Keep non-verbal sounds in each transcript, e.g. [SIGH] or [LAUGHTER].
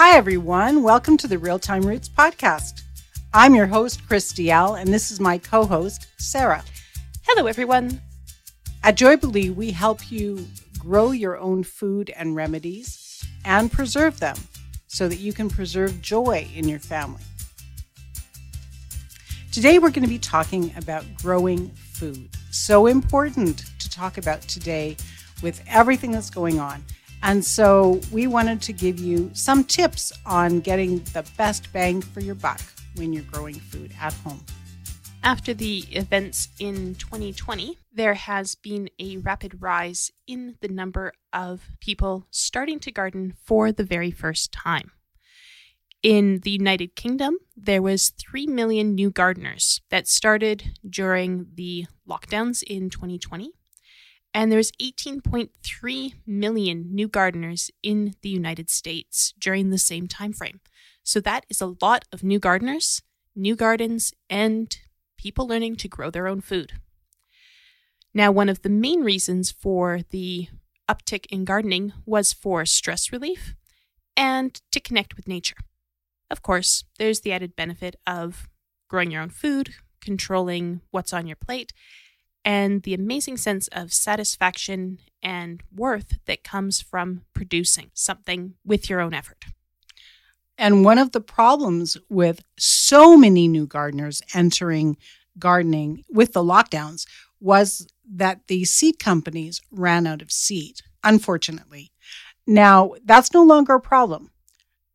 Hi, everyone. Welcome to the Real Time Roots podcast. I'm your host, Chris Dalziel, and this is my co host, Sarah. Hello, everyone. At Joybilee, we help you grow your own food and remedies and preserve them so that you can preserve joy in your family. Today, we're going to be talking about growing food. So important to talk about today with everything that's going on. And so we wanted to give you some tips on getting the best bang for your buck when you're growing food at home. After the events in 2020, there has been a rapid rise in the number of people starting to garden for the very first time. In the United Kingdom, there was 3 million new gardeners that started during the lockdowns in 2020 and there's 18.3 million new gardeners in the United States during the same time frame. So that is a lot of new gardeners, new gardens, and people learning to grow their own food. Now, one of the main reasons for the uptick in gardening was for stress relief and to connect with nature. Of course, there's the added benefit of growing your own food, controlling what's on your plate, and the amazing sense of satisfaction and worth that comes from producing something with your own effort. And one of the problems with so many new gardeners entering gardening with the lockdowns was that the seed companies ran out of seed, unfortunately. Now, that's no longer a problem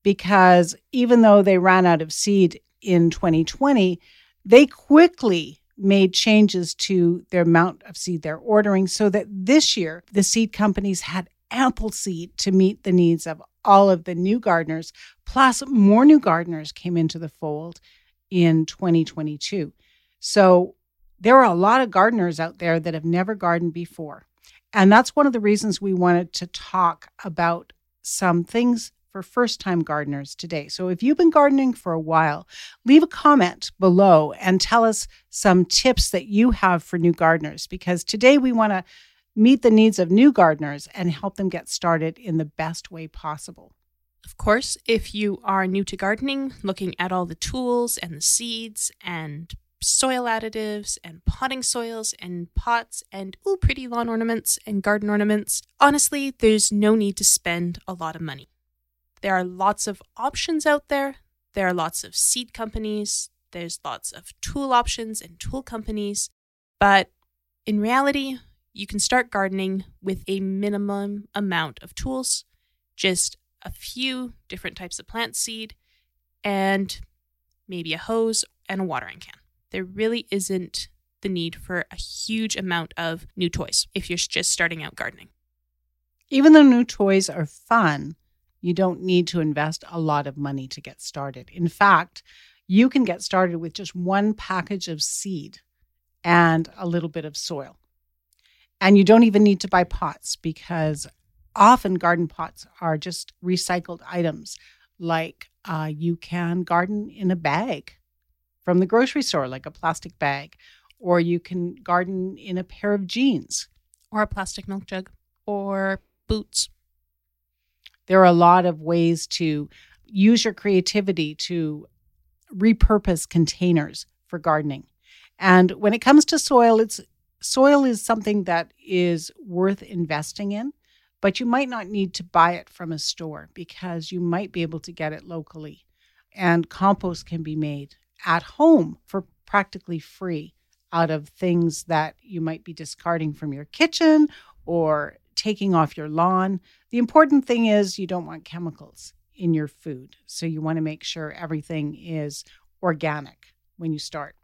because even though they ran out of seed in 2020, they quickly made changes to their amount of seed they're ordering so that this year the seed companies had ample seed to meet the needs of all of the new gardeners, plus more new gardeners came into the fold in 2022. So there are a lot of gardeners out there that have never gardened before. And that's one of the reasons we wanted to talk about some things for first time gardeners today. So if you've been gardening for a while, leave a comment below and tell us some tips that you have for new gardeners because today we want to meet the needs of new gardeners and help them get started in the best way possible. Of course, if you are new to gardening, looking at all the tools and the seeds and soil additives and potting soils and pots and ooh pretty lawn ornaments and garden ornaments, honestly, there's no need to spend a lot of money. There are lots of options out there. There are lots of seed companies. There's lots of tool options and tool companies. But in reality, you can start gardening with a minimum amount of tools, just a few different types of plant seed, and maybe a hose and a watering can. There really isn't the need for a huge amount of new toys if you're just starting out gardening. Even though new toys are fun, you don't need to invest a lot of money to get started. In fact, you can get started with just one package of seed and a little bit of soil. And you don't even need to buy pots because often garden pots are just recycled items. Like uh, you can garden in a bag from the grocery store, like a plastic bag, or you can garden in a pair of jeans, or a plastic milk jug, or boots. There are a lot of ways to use your creativity to repurpose containers for gardening. And when it comes to soil, it's soil is something that is worth investing in, but you might not need to buy it from a store because you might be able to get it locally. And compost can be made at home for practically free out of things that you might be discarding from your kitchen or taking off your lawn. The important thing is you don't want chemicals in your food. So you want to make sure everything is organic when you start.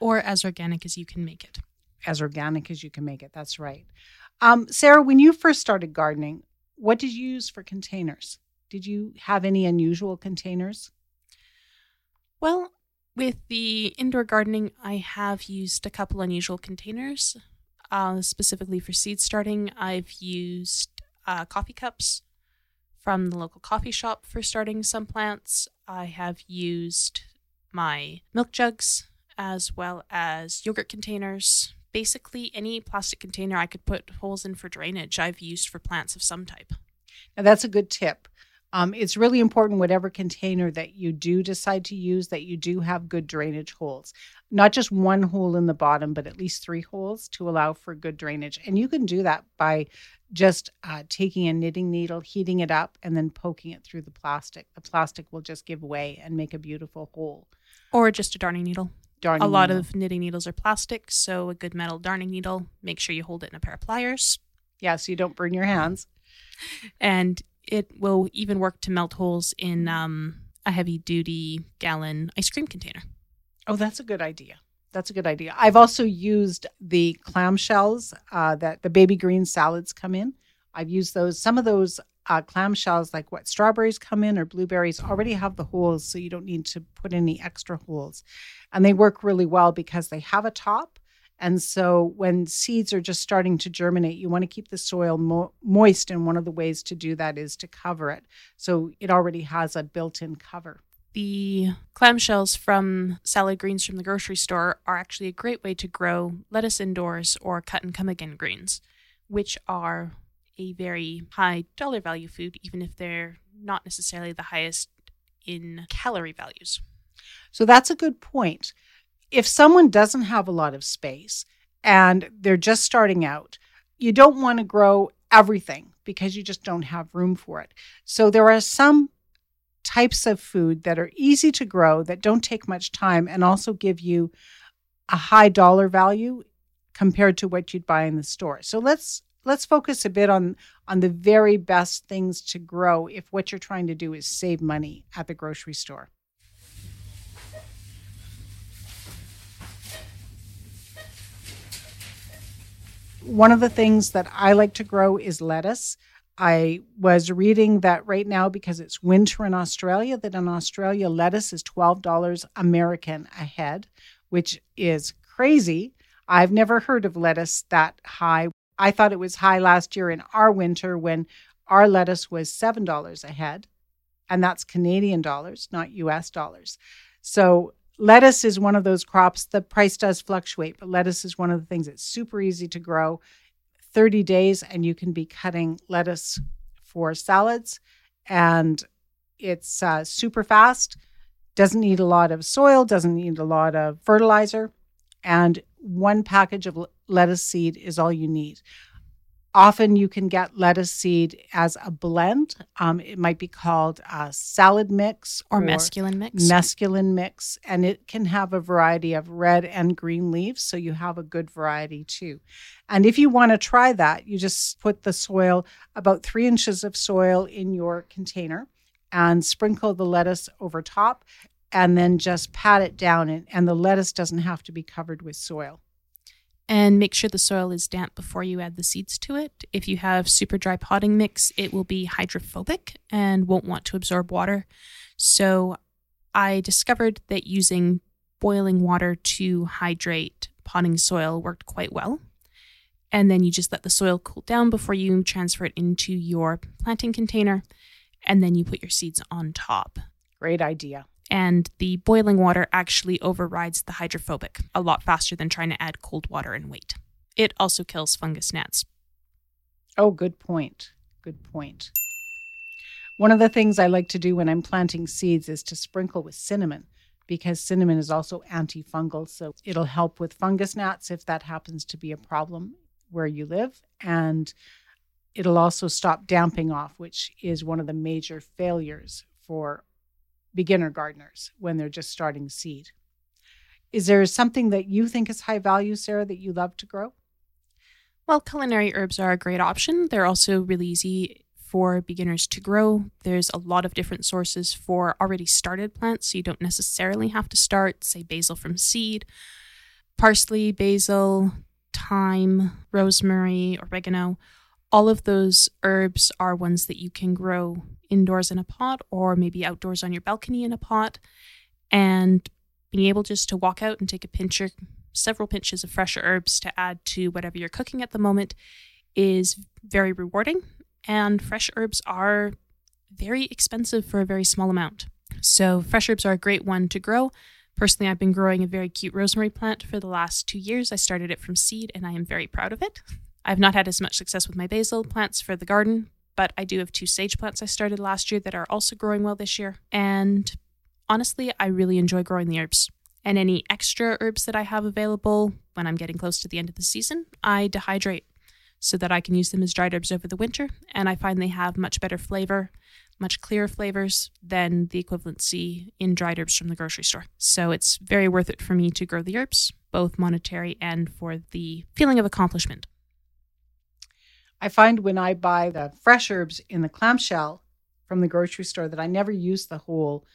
Or as organic as you can make it. As organic as you can make it. That's right. Um, Sarah, when you first started gardening, what did you use for containers? Did you have any unusual containers? Well, with the indoor gardening, I have used a couple unusual containers. Uh, specifically for seed starting, I've used uh, coffee cups from the local coffee shop for starting some plants. I have used my milk jugs as well as yogurt containers. Basically, any plastic container I could put holes in for drainage, I've used for plants of some type. Now, that's a good tip. Um, it's really important, whatever container that you do decide to use, that you do have good drainage holes. Not just one hole in the bottom, but at least three holes to allow for good drainage. And you can do that by just uh, taking a knitting needle, heating it up, and then poking it through the plastic. The plastic will just give way and make a beautiful hole. Or just a darning needle. Darning a lot needle. of knitting needles are plastic, so a good metal darning needle, make sure you hold it in a pair of pliers. yeah, so you don't burn your hands. And it will even work to melt holes in um, a heavy duty gallon ice cream container. Oh, that's a good idea. That's a good idea. I've also used the clamshells uh, that the baby green salads come in. I've used those. Some of those uh, clamshells, like what strawberries come in or blueberries, already have the holes, so you don't need to put any extra holes. And they work really well because they have a top. And so when seeds are just starting to germinate, you want to keep the soil mo- moist. And one of the ways to do that is to cover it. So it already has a built in cover. The clamshells from salad greens from the grocery store are actually a great way to grow lettuce indoors or cut and come again greens, which are a very high dollar value food, even if they're not necessarily the highest in calorie values. So that's a good point. If someone doesn't have a lot of space and they're just starting out, you don't want to grow everything because you just don't have room for it. So there are some types of food that are easy to grow that don't take much time and also give you a high dollar value compared to what you'd buy in the store. So let's let's focus a bit on on the very best things to grow if what you're trying to do is save money at the grocery store. One of the things that I like to grow is lettuce. I was reading that right now because it's winter in Australia, that in Australia, lettuce is $12 American a head, which is crazy. I've never heard of lettuce that high. I thought it was high last year in our winter when our lettuce was $7 a head, and that's Canadian dollars, not US dollars. So lettuce is one of those crops. The price does fluctuate, but lettuce is one of the things that's super easy to grow. 30 days, and you can be cutting lettuce for salads. And it's uh, super fast, doesn't need a lot of soil, doesn't need a lot of fertilizer. And one package of lettuce seed is all you need. Often you can get lettuce seed as a blend. Um, it might be called a salad mix Or, mesclun mix. mesclun mix, and it can have a variety of red and green leaves, so you have a good variety too. And if you want to try that, you just put the soil, about three inches of soil in your container, and sprinkle the lettuce over top, and then just pat it down. And, and the lettuce doesn't have to be covered with soil. And make sure the soil is damp before you add the seeds to it. If you have super dry potting mix, it will be hydrophobic and won't want to absorb water. So I discovered that using boiling water to hydrate potting soil worked quite well. And then you just let the soil cool down before you transfer it into your planting container. And then you put your seeds on top Great idea. And the boiling water actually overrides the hydrophobic a lot faster than trying to add cold water and wait. It also kills fungus gnats. Oh, good point. Good point. One of the things I like to do when I'm planting seeds is to sprinkle with cinnamon because cinnamon is also antifungal. So it'll help with fungus gnats if that happens to be a problem where you live. And it'll also stop damping off, which is one of the major failures for beginner gardeners when they're just starting seed. Is there something that you think is high value, Sarah, that you love to grow? Well, culinary herbs are a great option. They're also really easy for beginners to grow. There's a lot of different sources for already started plants, so you don't necessarily have to start, say, basil from seed. Parsley, basil, thyme, rosemary, oregano, all of those herbs are ones that you can grow indoors in a pot or maybe outdoors on your balcony in a pot. And being able just to walk out and take a pinch or several pinches of fresh herbs to add to whatever you're cooking at the moment is very rewarding. And fresh herbs are very expensive for a very small amount. So, fresh herbs are a great one to grow. Personally, I've been growing a very cute rosemary plant for the last two years. I started it from seed and I am very proud of it. [LAUGHS] I've not had as much success with my basil plants for the garden, but I do have two sage plants I started last year that are also growing well this year. And honestly, I really enjoy growing the herbs. And any extra herbs that I have available when I'm getting close to the end of the season, I dehydrate so that I can use them as dried herbs over the winter. And I find they have much better flavor, much clearer flavors than the equivalency in dried herbs from the grocery store. So it's very worth it for me to grow the herbs, both monetary and for the feeling of accomplishment. I find when I buy the fresh herbs in the clamshell from the grocery store that I never use the whole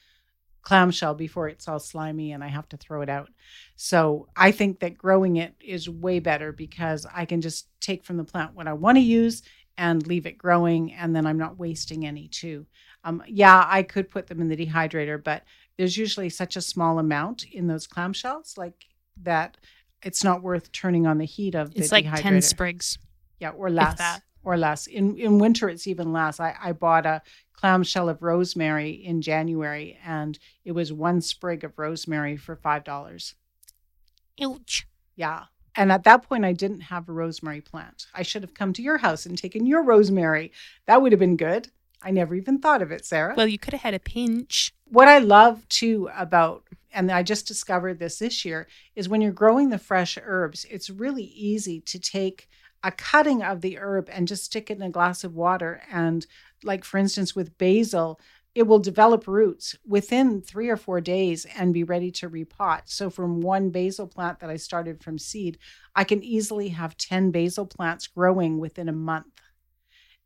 clamshell before it's all slimy and I have to throw it out. So I think that growing it is way better because I can just take from the plant what I want to use and leave it growing and then I'm not wasting any too. Um, yeah, I could put them in the dehydrator, but there's usually such a small amount in those clamshells like that it's not worth turning on the heat of the It's like dehydrator. 10 sprigs. Yeah, or less. Or less. In in winter it's even less. I, I bought a clamshell of rosemary in January and it was one sprig of rosemary for five dollars. Ouch. Yeah. And at that point I didn't have a rosemary plant. I should have come to your house and taken your rosemary. That would have been good. I never even thought of it, Sarah. Well, you could have had a pinch. what I love too about, and I just discovered this this year, is when you're growing the fresh herbs, it's really easy to take a cutting of the herb and just stick it in a glass of water. And, like, for instance, with basil, it will develop roots within three or four days and be ready to repot. So, from one basil plant that I started from seed, I can easily have 10 basil plants growing within a month.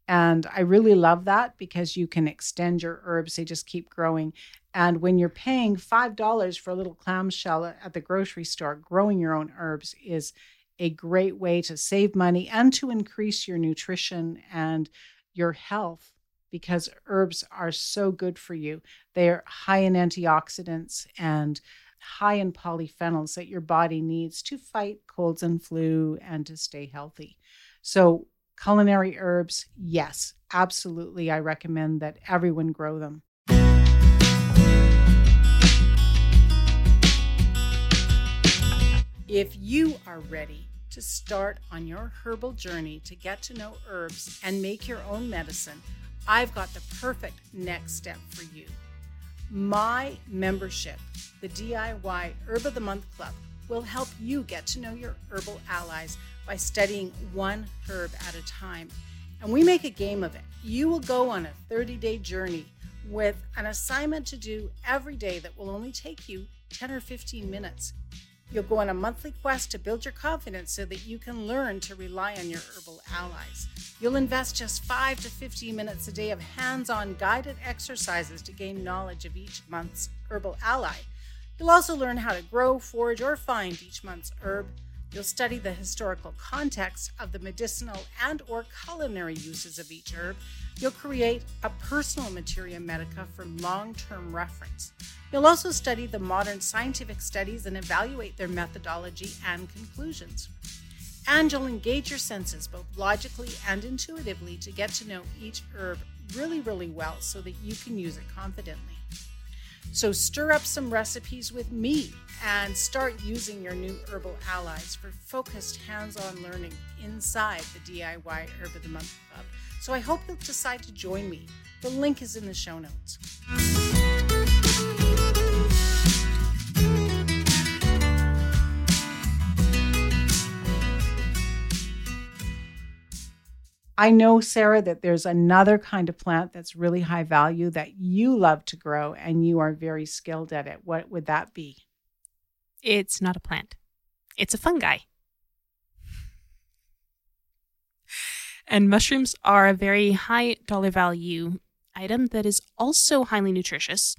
And I really love that because you can extend your herbs, they just keep growing. And when you're paying $5 for a little clamshell at the grocery store, growing your own herbs is a great way to save money and to increase your nutrition and your health because herbs are so good for you. They're high in antioxidants and high in polyphenols that your body needs to fight colds and flu and to stay healthy. So, culinary herbs, yes, absolutely. I recommend that everyone grow them. If you are ready to start on your herbal journey to get to know herbs and make your own medicine, I've got the perfect next step for you. My membership, the DIY Herb of the Month Club, will help you get to know your herbal allies by studying one herb at a time. And we make a game of it. You will go on a 30 day journey with an assignment to do every day that will only take you 10 or 15 minutes. You'll go on a monthly quest to build your confidence so that you can learn to rely on your herbal allies. You'll invest just 5 to 15 minutes a day of hands on guided exercises to gain knowledge of each month's herbal ally. You'll also learn how to grow, forage, or find each month's herb. You'll study the historical context of the medicinal and or culinary uses of each herb. You'll create a personal materia medica for long-term reference. You'll also study the modern scientific studies and evaluate their methodology and conclusions. And you'll engage your senses both logically and intuitively to get to know each herb really, really well so that you can use it confidently. So stir up some recipes with me and start using your new herbal allies for focused hands-on learning inside the DIY Herb of the Month Club. So I hope you'll decide to join me. The link is in the show notes. I know, Sarah, that there's another kind of plant that's really high value that you love to grow and you are very skilled at it. What would that be? It's not a plant, it's a fungi. And mushrooms are a very high dollar value item that is also highly nutritious.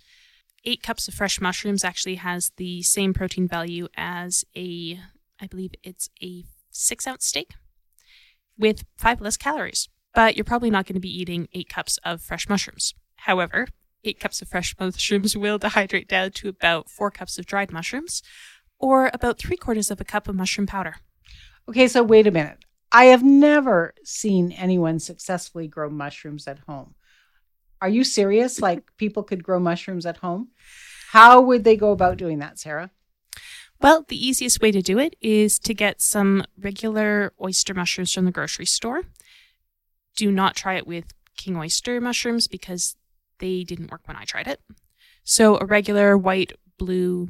Eight cups of fresh mushrooms actually has the same protein value as a, I believe it's a six ounce steak with five less calories. But you're probably not going to be eating eight cups of fresh mushrooms. However, eight cups of fresh mushrooms will dehydrate down to about four cups of dried mushrooms or about three quarters of a cup of mushroom powder. Okay, so wait a minute. I have never seen anyone successfully grow mushrooms at home. Are you serious? [LAUGHS] Like people could grow mushrooms at home? How would they go about doing that, Sarah? Well, the easiest way to do it is to get some regular oyster mushrooms from the grocery store. Do not try it with king oyster mushrooms because they didn't work when I tried it. So a regular white, blue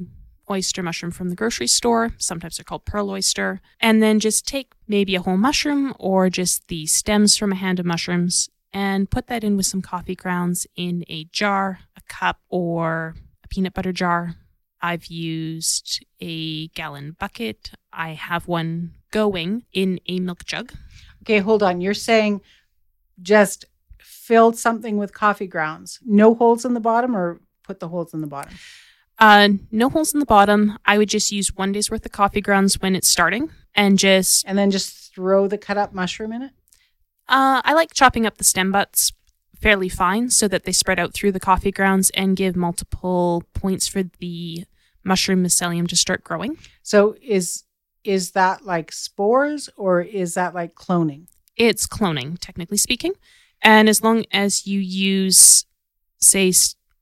oyster mushroom from the grocery store. Sometimes they're called pearl oyster. And then just take maybe a whole mushroom or just the stems from a hand of mushrooms and put that in with some coffee grounds in a jar, a cup, or a peanut butter jar. I've used a gallon bucket. I have one going in a milk jug. Okay, hold on. You're saying just filled something with coffee grounds, no holes in the bottom, or put the holes in the bottom? Uh, no holes in the bottom. I would just use one day's worth of coffee grounds when it's starting and just. And then just throw the cut up mushroom in it? Uh, I like chopping up the stem butts fairly fine so that they spread out through the coffee grounds and give multiple points for the mushroom mycelium to start growing. So is is that like spores or is that like cloning? It's cloning, technically speaking. And as long as you use, say,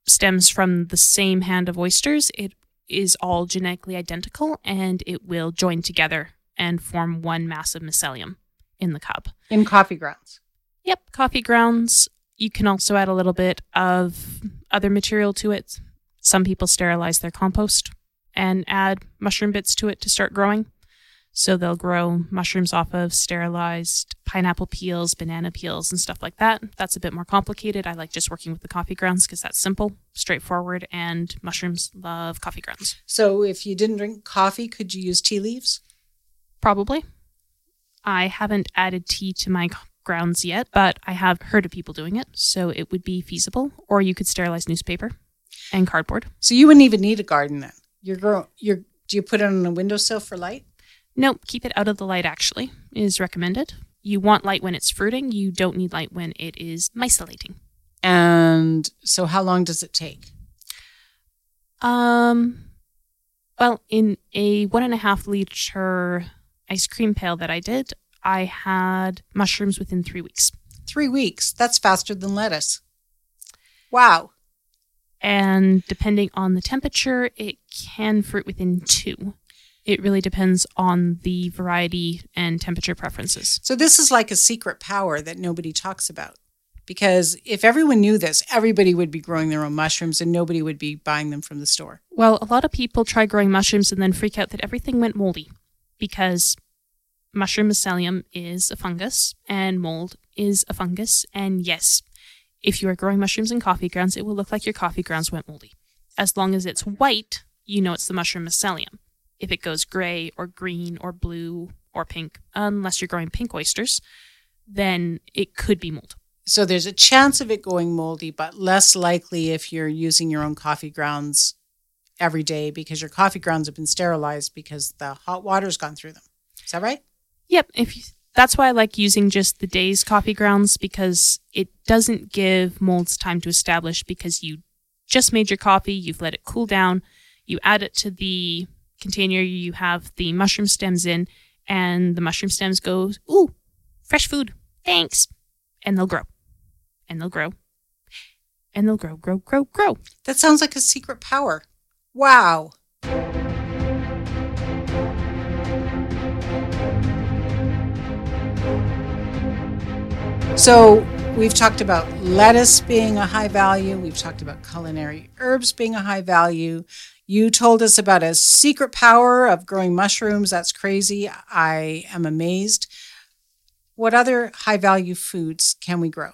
stems from the same hand of oysters, it is all genetically identical and it will join together and form one massive mycelium in the cup. In coffee grounds. Yep, coffee grounds. You can also add a little bit of other material to it. Some people sterilize their compost and add mushroom bits to it to start growing. So they'll grow mushrooms off of sterilized pineapple peels, banana peels, and stuff like that. That's a bit more complicated. I like just working with the coffee grounds because that's simple, straightforward, and mushrooms love coffee grounds. So if you didn't drink coffee, could you use tea leaves? Probably. I haven't added tea to my grounds yet, but I have heard of people doing it, so it would be feasible. Or you could sterilize newspaper and cardboard. So you wouldn't even need a garden then. You're grow you're do you put it on a windowsill for light? Nope, keep it out of the light actually is recommended. You want light when it's fruiting, you don't need light when it is mycelating. And so how long does it take? Um well, in a one and a half liter ice cream pail that I did, I had mushrooms within three weeks. Three weeks. That's faster than lettuce. Wow. and depending on the temperature, it can fruit within two. It really depends on the variety and temperature preferences. So this is like a secret power that nobody talks about. Because if everyone knew this, everybody would be growing their own mushrooms and nobody would be buying them from the store. Well, a lot of people try growing mushrooms and then freak out that everything went moldy because mushroom mycelium is a fungus and mold is a fungus. And yes, if you are growing mushrooms in coffee grounds, it will look like your coffee grounds went moldy. As long as it's white, you know it's the mushroom mycelium. If it goes gray or green or blue or pink, unless you're growing pink oysters, then it could be mold. So there's a chance of it going moldy, but less likely if you're using your own coffee grounds every day because your coffee grounds have been sterilized because the hot water's gone through them. Is that right? Yep, if you, that's why I like using just the day's coffee grounds because it doesn't give molds time to establish because you just made your coffee, you've let it cool down, you add it to the container you have the mushroom stems in, and the mushroom stems go, ooh, fresh food, thanks, and they'll grow, and they'll grow, and they'll grow, grow, grow, grow. That sounds like a secret power. Wow. So we've talked about lettuce being a high value. We've talked about culinary herbs being a high value. You told us about a secret power of growing mushrooms. That's crazy. I am amazed. What other high value foods can we grow?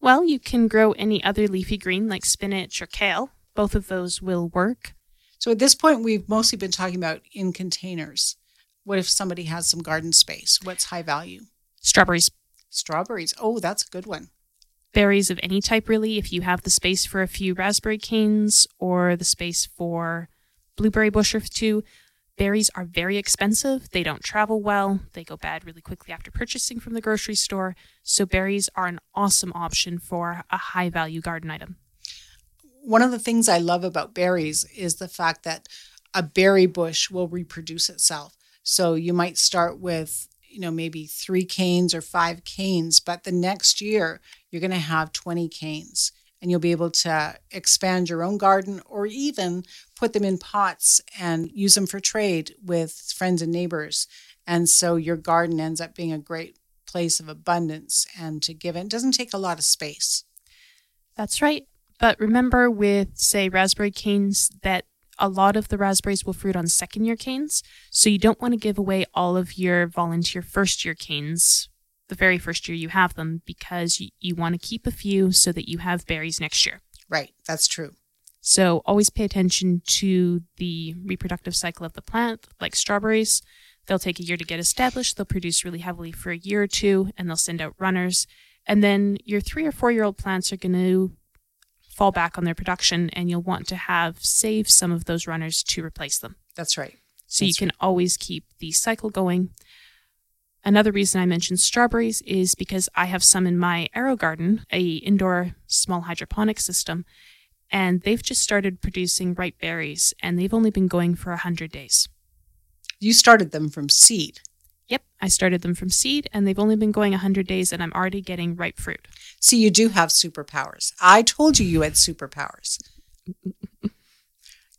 Well, you can grow any other leafy green like spinach or kale. Both of those will work. So at this point, we've mostly been talking about in containers. What if somebody has some garden space? What's high value? Strawberries, Strawberries. Oh, that's a good one. Berries of any type, really. If you have the space for a few raspberry canes or the space for blueberry bush or two, berries are very expensive. They don't travel well. They go bad really quickly after purchasing from the grocery store. So, berries are an awesome option for a high value garden item. One of the things I love about berries is the fact that a berry bush will reproduce itself. So you might start with, you know, maybe three canes or five canes, but the next year you're going to have 20 canes and you'll be able to expand your own garden or even put them in pots and use them for trade with friends and neighbors. And so your garden ends up being a great place of abundance and to give. It doesn't take a lot of space. That's right. But remember with, say, raspberry canes, that a lot of the raspberries will fruit on second year canes. So you don't want to give away all of your volunteer first year canes the very first year you have them because you, you want to keep a few so that you have berries next year. Right, that's true. So always pay attention to the reproductive cycle of the plant, like strawberries. They'll take a year to get established, they'll produce really heavily for a year or two, and they'll send out runners. And then your three or four year old plants are going to fall back on their production, and you'll want to have save some of those runners to replace them. That's right. So That's you can always keep the cycle going. Another reason I mentioned strawberries is because I have some in my AeroGarden, a indoor small hydroponic system, and they've just started producing ripe berries, and they've only been going for 100 days. You started them from seed. Yep, I started them from seed, and they've only been going 100 days, and I'm already getting ripe fruit. See, you do have superpowers. I told you you had superpowers. [LAUGHS]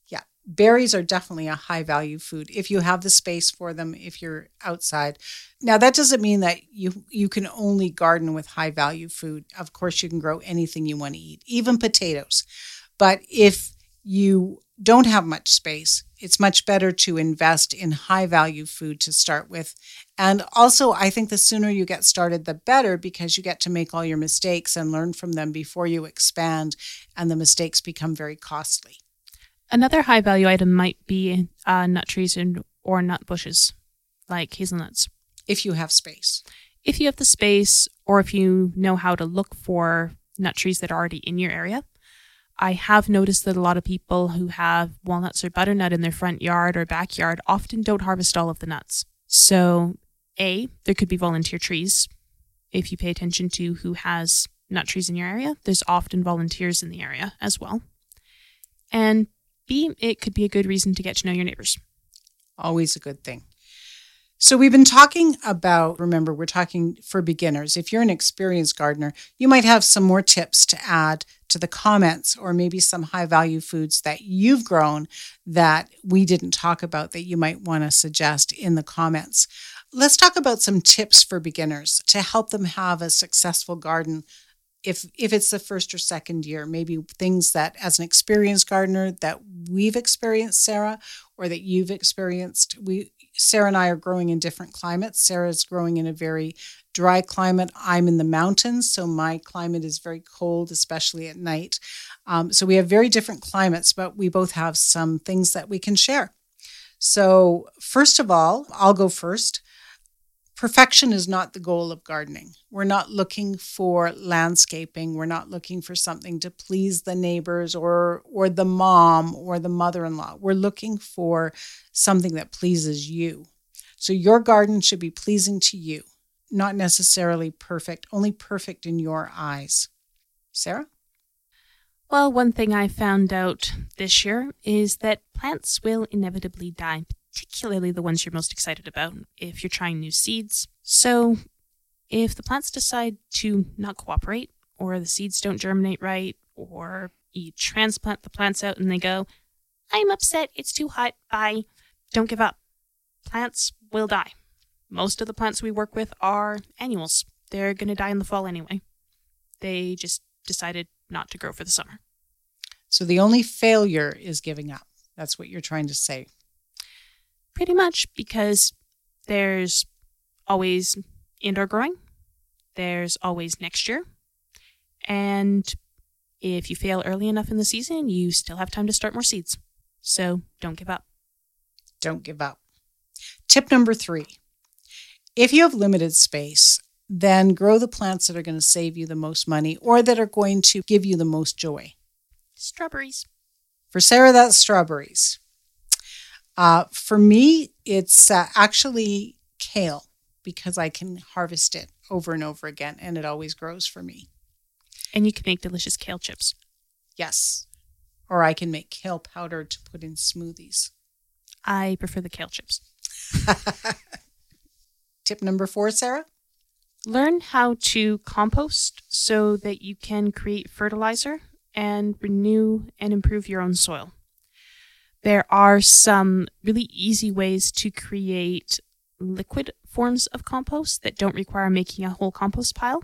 yeah, berries are definitely a high value food if you have the space for them, if you're outside. Now, that doesn't mean that you, you can only garden with high value food. Of course, you can grow anything you want to eat, even potatoes. But if you don't have much space, it's much better to invest in high value food to start with. And also, I think the sooner you get started, the better because you get to make all your mistakes and learn from them before you expand, and the mistakes become very costly. Another high value item might be uh, nut trees and or nut bushes, like hazelnuts. If you have space. If you have the space, or if you know how to look for nut trees that are already in your area, I have noticed that a lot of people who have walnuts or butternut in their front yard or backyard often don't harvest all of the nuts. So, A, there could be volunteer trees. If you pay attention to who has nut trees in your area, there's often volunteers in the area as well. And B, it could be a good reason to get to know your neighbors. Always a good thing. So, we've been talking about, remember, we're talking for beginners. If you're an experienced gardener, you might have some more tips to add to the comments or maybe some high value foods that you've grown that we didn't talk about that you might want to suggest in the comments. Let's talk about some tips for beginners to help them have a successful garden if if it's the first or second year maybe things that as an experienced gardener that we've experienced sarah or that you've experienced we sarah and i are growing in different climates. Sarah's growing in a very dry climate. I'm in the mountains so my climate is very cold especially at night. Um, so we have very different climates but we both have some things that we can share. So first of all i'll go first perfection is not the goal of gardening. We're not looking for landscaping. We're not looking for something to please the neighbors or or the mom or the mother-in-law. We're looking for something that pleases you. So your garden should be pleasing to you, not necessarily perfect, only perfect in your eyes. Sarah? Well, one thing I found out this year is that plants will inevitably die, particularly the ones you're most excited about if you're trying new seeds. So, if the plants decide to not cooperate, or the seeds don't germinate right, or you transplant the plants out and they go, I'm upset, it's too hot, bye, don't give up. Plants will die. Most of the plants we work with are annuals. They're going to die in the fall anyway. They just decided not to grow for the summer. So the only failure is giving up. That's what you're trying to say. Pretty much because there's always indoor growing, there's always next year, and if you fail early enough in the season, you still have time to start more seeds. So don't give up. Don't give up. Tip number three if you have limited space, then grow the plants that are going to save you the most money or that are going to give you the most joy. Strawberries. For Sarah, that's strawberries. Uh, for me, it's uh, actually kale because I can harvest it over and over again and it always grows for me. And you can make delicious kale chips. Yes. Or I can make kale powder to put in smoothies. I prefer the kale chips. [LAUGHS] Tip number four, Sarah? Learn how to compost so that you can create fertilizer and renew and improve your own soil there are some really easy ways to create liquid forms of compost that don't require making a whole compost pile.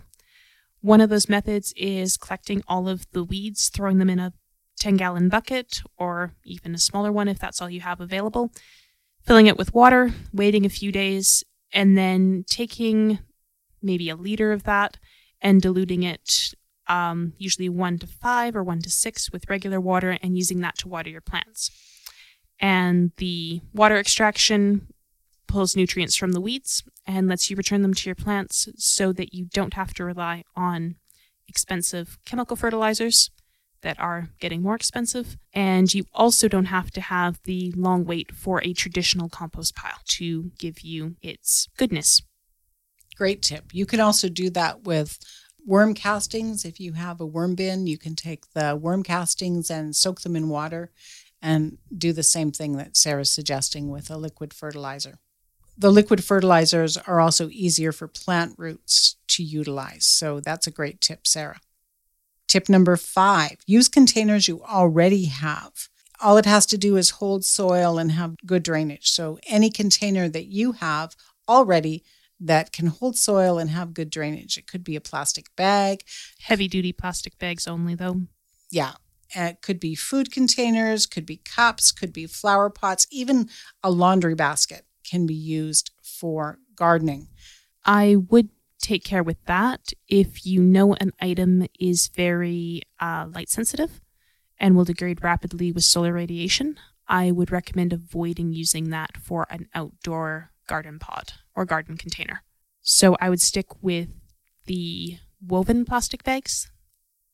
One of those methods is collecting all of the weeds, throwing them in a 10 gallon bucket or even a smaller one if that's all you have available, filling it with water, waiting a few days, and then taking maybe a liter of that and diluting it um, usually one to five or one to six with regular water and using that to water your plants. And the water extraction pulls nutrients from the weeds and lets you return them to your plants so that you don't have to rely on expensive chemical fertilizers that are getting more expensive. And you also don't have to have the long wait for a traditional compost pile to give you its goodness. Great tip. You can also do that with worm castings. If you have a worm bin, you can take the worm castings and soak them in water and do the same thing that Sarah's suggesting with a liquid fertilizer. The liquid fertilizers are also easier for plant roots to utilize. So that's a great tip, Sarah. Tip number five use containers you already have. All it has to do is hold soil and have good drainage. So, any container that you have already that can hold soil and have good drainage. It could be a plastic bag. Heavy duty plastic bags only, though. Yeah. It could be food containers, could be cups, could be flower pots, even a laundry basket can be used for gardening. I would take care with that if you know an item is very uh, light sensitive and will degrade rapidly with solar radiation. I would recommend avoiding using that for an outdoor garden pot or garden container. So I would stick with the woven plastic bags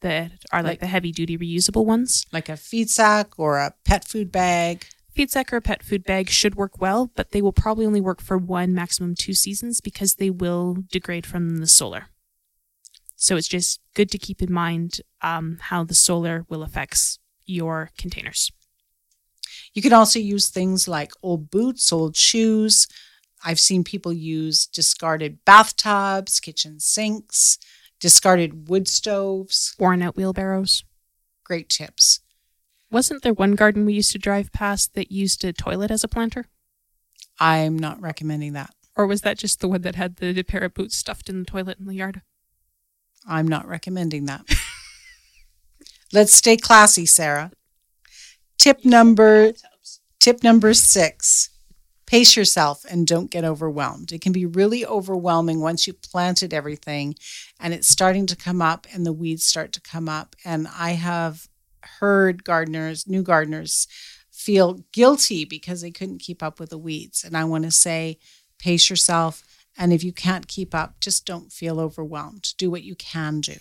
that are like, like the heavy duty reusable ones. Like a feed sack or a pet food bag. Feed sack or a pet food bag should work well, but they will probably only work for one, maximum two seasons because they will degrade from the solar. So it's just good to keep in mind um, how the solar will affect your containers. You can also use things like old boots, old shoes, I've seen people use discarded bathtubs, kitchen sinks, discarded wood stoves, worn out wheelbarrows. Great tips. Wasn't there one garden we used to drive past that used a toilet as a planter? I'm not recommending that. Or was that just the one that had the pair of boots stuffed in the toilet in the yard? I'm not recommending that. [LAUGHS] Let's stay classy, Sarah. Tip number tip number 6 pace yourself and don't get overwhelmed. It can be really overwhelming once you planted everything and it's starting to come up and the weeds start to come up. And I have heard gardeners, new gardeners, feel guilty because they couldn't keep up with the weeds. And I want to say, pace yourself. And if you can't keep up, just don't feel overwhelmed. Do what you can do.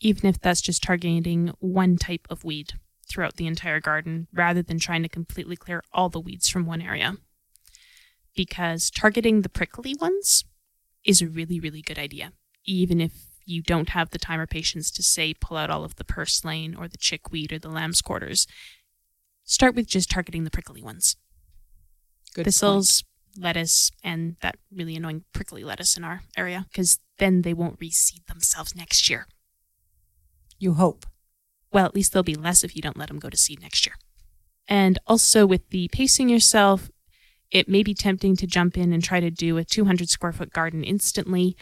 Even if that's just targeting one type of weed throughout the entire garden rather than trying to completely clear all the weeds from one area because targeting the prickly ones is a really, really good idea, even if you don't have the time or patience to say pull out all of the purslane or the chickweed or the lamb's quarters. Start with just targeting the prickly ones. Good Thistles, point. lettuce, and that really annoying prickly lettuce in our area, because then they won't reseed themselves next year. You hope. Well, at least there'll be less if you don't let them go to seed next year. And also with the pacing yourself, it may be tempting to jump in and try to do a 200 square foot garden instantly.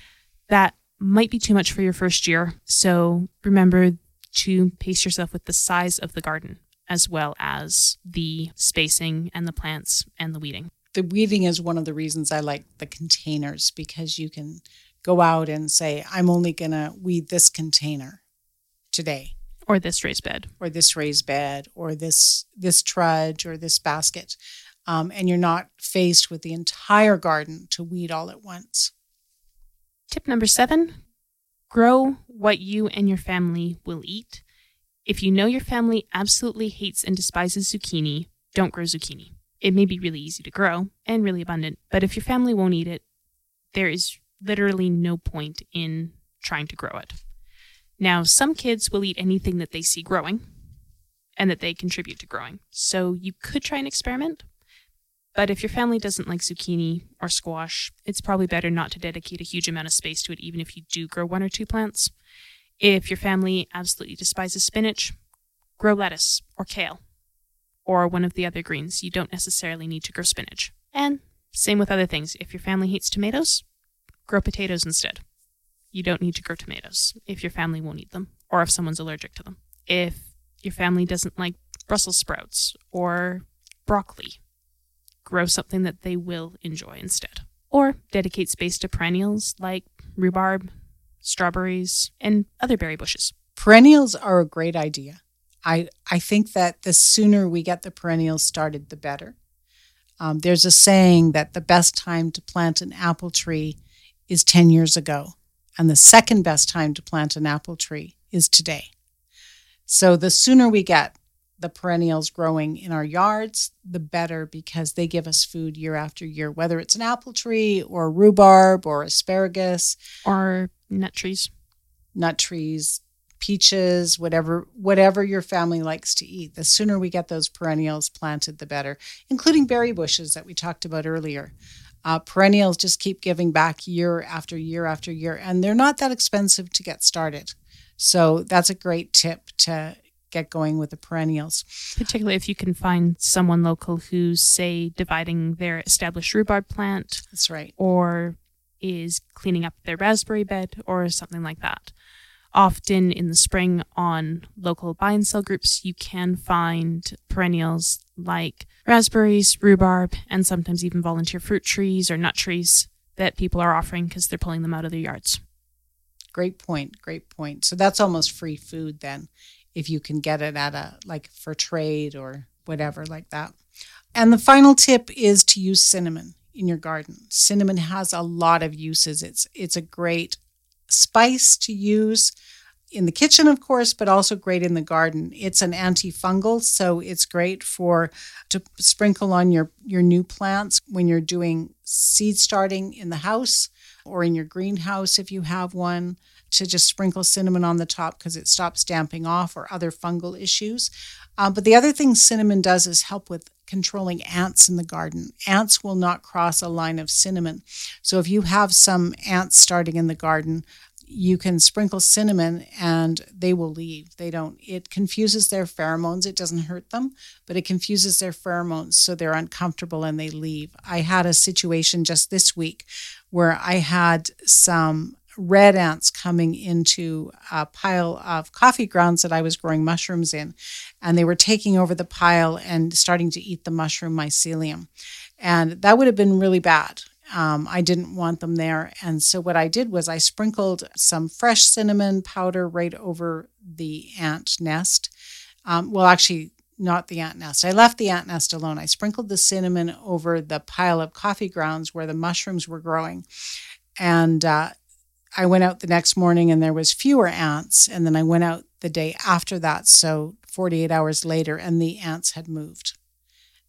That might be too much for your first year. So remember to pace yourself with the size of the garden as well as the spacing and the plants and the weeding. The weeding is one of the reasons I like the containers because you can go out and say, I'm only going to weed this container today. Or this raised bed. Or this raised bed, or this this trug, or this basket um, and you're not faced with the entire garden to weed all at once. Tip number seven grow what you and your family will eat. If you know your family absolutely hates and despises zucchini, don't grow zucchini. It may be really easy to grow and really abundant, but if your family won't eat it, there is literally no point in trying to grow it. Now, some kids will eat anything that they see growing and that they contribute to growing. So you could try an experiment, but if your family doesn't like zucchini or squash, it's probably better not to dedicate a huge amount of space to it, even if you do grow one or two plants. If your family absolutely despises spinach, grow lettuce or kale or one of the other greens. You don't necessarily need to grow spinach. And Same with other things. If your family hates tomatoes, grow potatoes instead. You don't need to grow tomatoes if your family won't eat them or if someone's allergic to them. If your family doesn't like Brussels sprouts or broccoli, grow something that they will enjoy instead. Or dedicate space to perennials like rhubarb, strawberries, and other berry bushes. Perennials are a great idea. I, I think that the sooner we get the perennials started, the better. Um, there's a saying that the best time to plant an apple tree is 10 years ago, and the second best time to plant an apple tree is today. So the sooner we get the perennials growing in our yards, the better because they give us food year after year, whether it's an apple tree or rhubarb or asparagus or nut trees. Nut trees, peaches, whatever whatever your family likes to eat. The sooner we get those perennials planted, the better, including berry bushes that we talked about earlier. Uh, perennials just keep giving back year after year after year, and they're not that expensive to get started. So that's a great tip to get going with the perennials. Particularly if you can find someone local who's, say, dividing their established rhubarb plant. That's right. Or is cleaning up their raspberry bed or something like that often in the spring on local buy and sell groups, you can find perennials like raspberries, rhubarb, and sometimes even volunteer fruit trees or nut trees that people are offering because they're pulling them out of their yards. Great point. Great point. So that's almost free food then if you can get it at a like for trade or whatever like that. And the final tip is to use cinnamon in your garden. Cinnamon has a lot of uses. It's it's a great spice to use in the kitchen, of course, but also great in the garden. It's an antifungal, so it's great for to sprinkle on your your new plants when you're doing seed starting in the house or in your greenhouse if you have one. To just sprinkle cinnamon on the top because it stops damping off or other fungal issues. Um, but the other thing cinnamon does is help with controlling ants in the garden. Ants will not cross a line of cinnamon. So if you have some ants starting in the garden, you can sprinkle cinnamon and they will leave. They don't, it confuses their pheromones. It doesn't hurt them, but it confuses their pheromones. So they're uncomfortable and they leave. I had a situation just this week where I had some red ants coming into a pile of coffee grounds that I was growing mushrooms in. And they were taking over the pile and starting to eat the mushroom mycelium. And that would have been really bad. Um, I didn't want them there. And so what I did was I sprinkled some fresh cinnamon powder right over the ant nest. Um, well, actually, not the ant nest. I left the ant nest alone. I sprinkled the cinnamon over the pile of coffee grounds where the mushrooms were growing. And uh, I went out the next morning and there was fewer ants. And then I went out the day after that, so 48 hours later, and the ants had moved.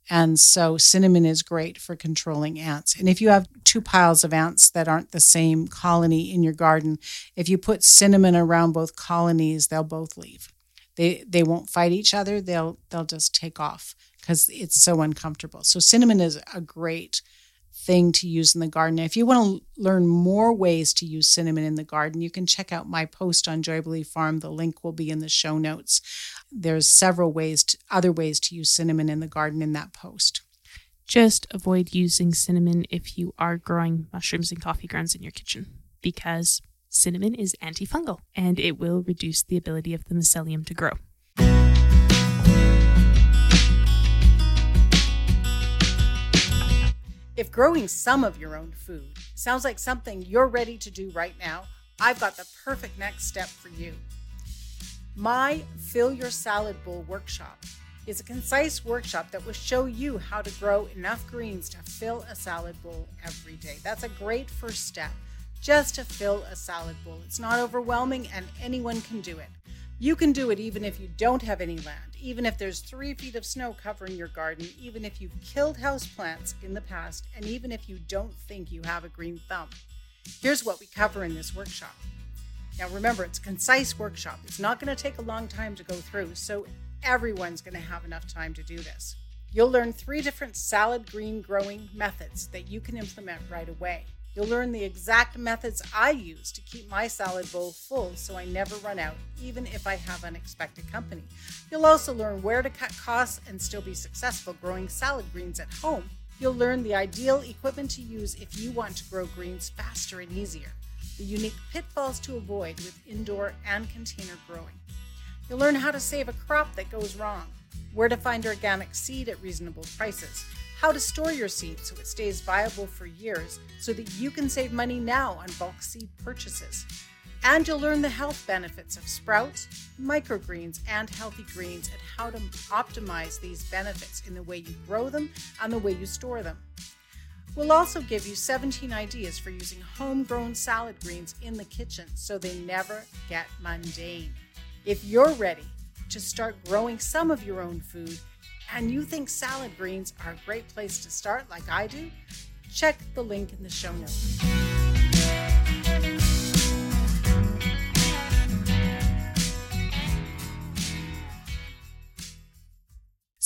And so cinnamon is great for controlling ants. And if you have two piles of ants that aren't the same colony in your garden, if you put cinnamon around both colonies, they'll both leave. They they won't fight each other. They'll they'll just take off because it's so uncomfortable. So cinnamon is a great thing to use in the garden. If you want to learn more ways to use cinnamon in the garden, you can check out my post on Joybilee Farm. The link will be in the show notes. There's several ways, to, other ways to use cinnamon in the garden in that post. Just avoid using cinnamon if you are growing mushrooms and coffee grounds in your kitchen because cinnamon is antifungal and it will reduce the ability of the mycelium to grow. If growing some of your own food sounds like something you're ready to do right now, I've got the perfect next step for you. My Fill Your Salad Bowl workshop is a concise workshop that will show you how to grow enough greens to fill a salad bowl every day. That's a great first step, just to fill a salad bowl. It's not overwhelming and anyone can do it. You can do it even if you don't have any land, even if there's three feet of snow covering your garden, even if you've killed houseplants in the past, and even if you don't think you have a green thumb. Here's what we cover in this workshop. Now, remember, it's a concise workshop. It's not going to take a long time to go through, so everyone's going to have enough time to do this. You'll learn three different salad green growing methods that you can implement right away. You'll learn the exact methods I use to keep my salad bowl full so I never run out, even if I have unexpected company. You'll also learn where to cut costs and still be successful growing salad greens at home You'll learn the ideal equipment to use if you want to grow greens faster and easier, the unique pitfalls to avoid with indoor and container growing. You'll learn how to save a crop that goes wrong, where to find organic seed at reasonable prices, how to store your seed so it stays viable for years so that you can save money now on bulk seed purchases. And you'll learn the health benefits of sprouts, microgreens, and healthy greens and how to optimize these benefits in the way you grow them and the way you store them. We'll also give you 17 ideas for using homegrown salad greens in the kitchen so they never get mundane. If you're ready to start growing some of your own food and you think salad greens are a great place to start, like I do, check the link in the show notes.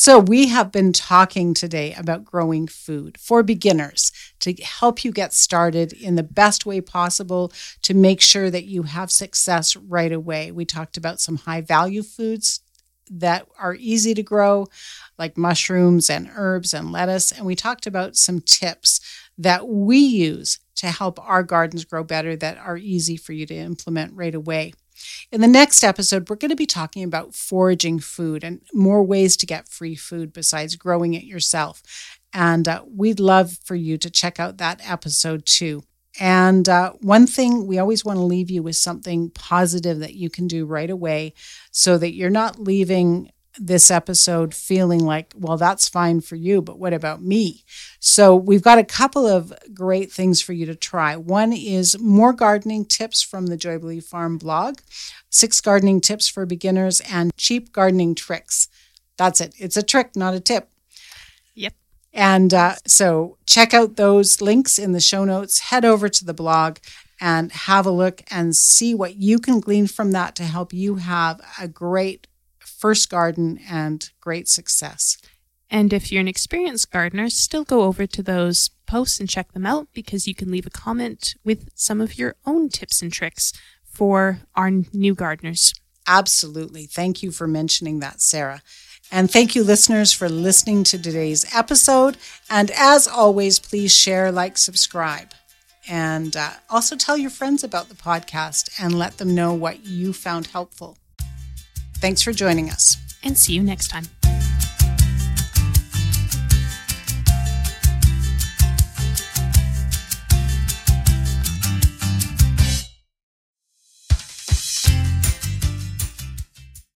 So, we have been talking today about growing food for beginners to help you get started in the best way possible to make sure that you have success right away. We talked about some high value foods that are easy to grow, like mushrooms and herbs and lettuce. And we talked about some tips that we use to help our gardens grow better that are easy for you to implement right away. In the next episode, we're going to be talking about foraging food and more ways to get free food besides growing it yourself. And uh, we'd love for you to check out that episode too. And uh, one thing we always want to leave you with something positive that you can do right away so that you're not leaving this episode feeling like, well, that's fine for you, but what about me? So, we've got a couple of great things for you to try. One is more gardening tips from the Joybilee Farm blog, six gardening tips for beginners, and cheap gardening tricks. That's it. It's a trick, not a tip. And uh, so, check out those links in the show notes, head over to the blog and have a look and see what you can glean from that to help you have a great first garden and great success. And if you're an experienced gardener, still go over to those posts and check them out because you can leave a comment with some of your own tips and tricks for our new gardeners. Absolutely. Thank you for mentioning that, Sarah. And thank you, listeners, for listening to today's episode. And as always, please share, like, subscribe. And uh, also tell your friends about the podcast and let them know what you found helpful. Thanks for joining us. And see you next time.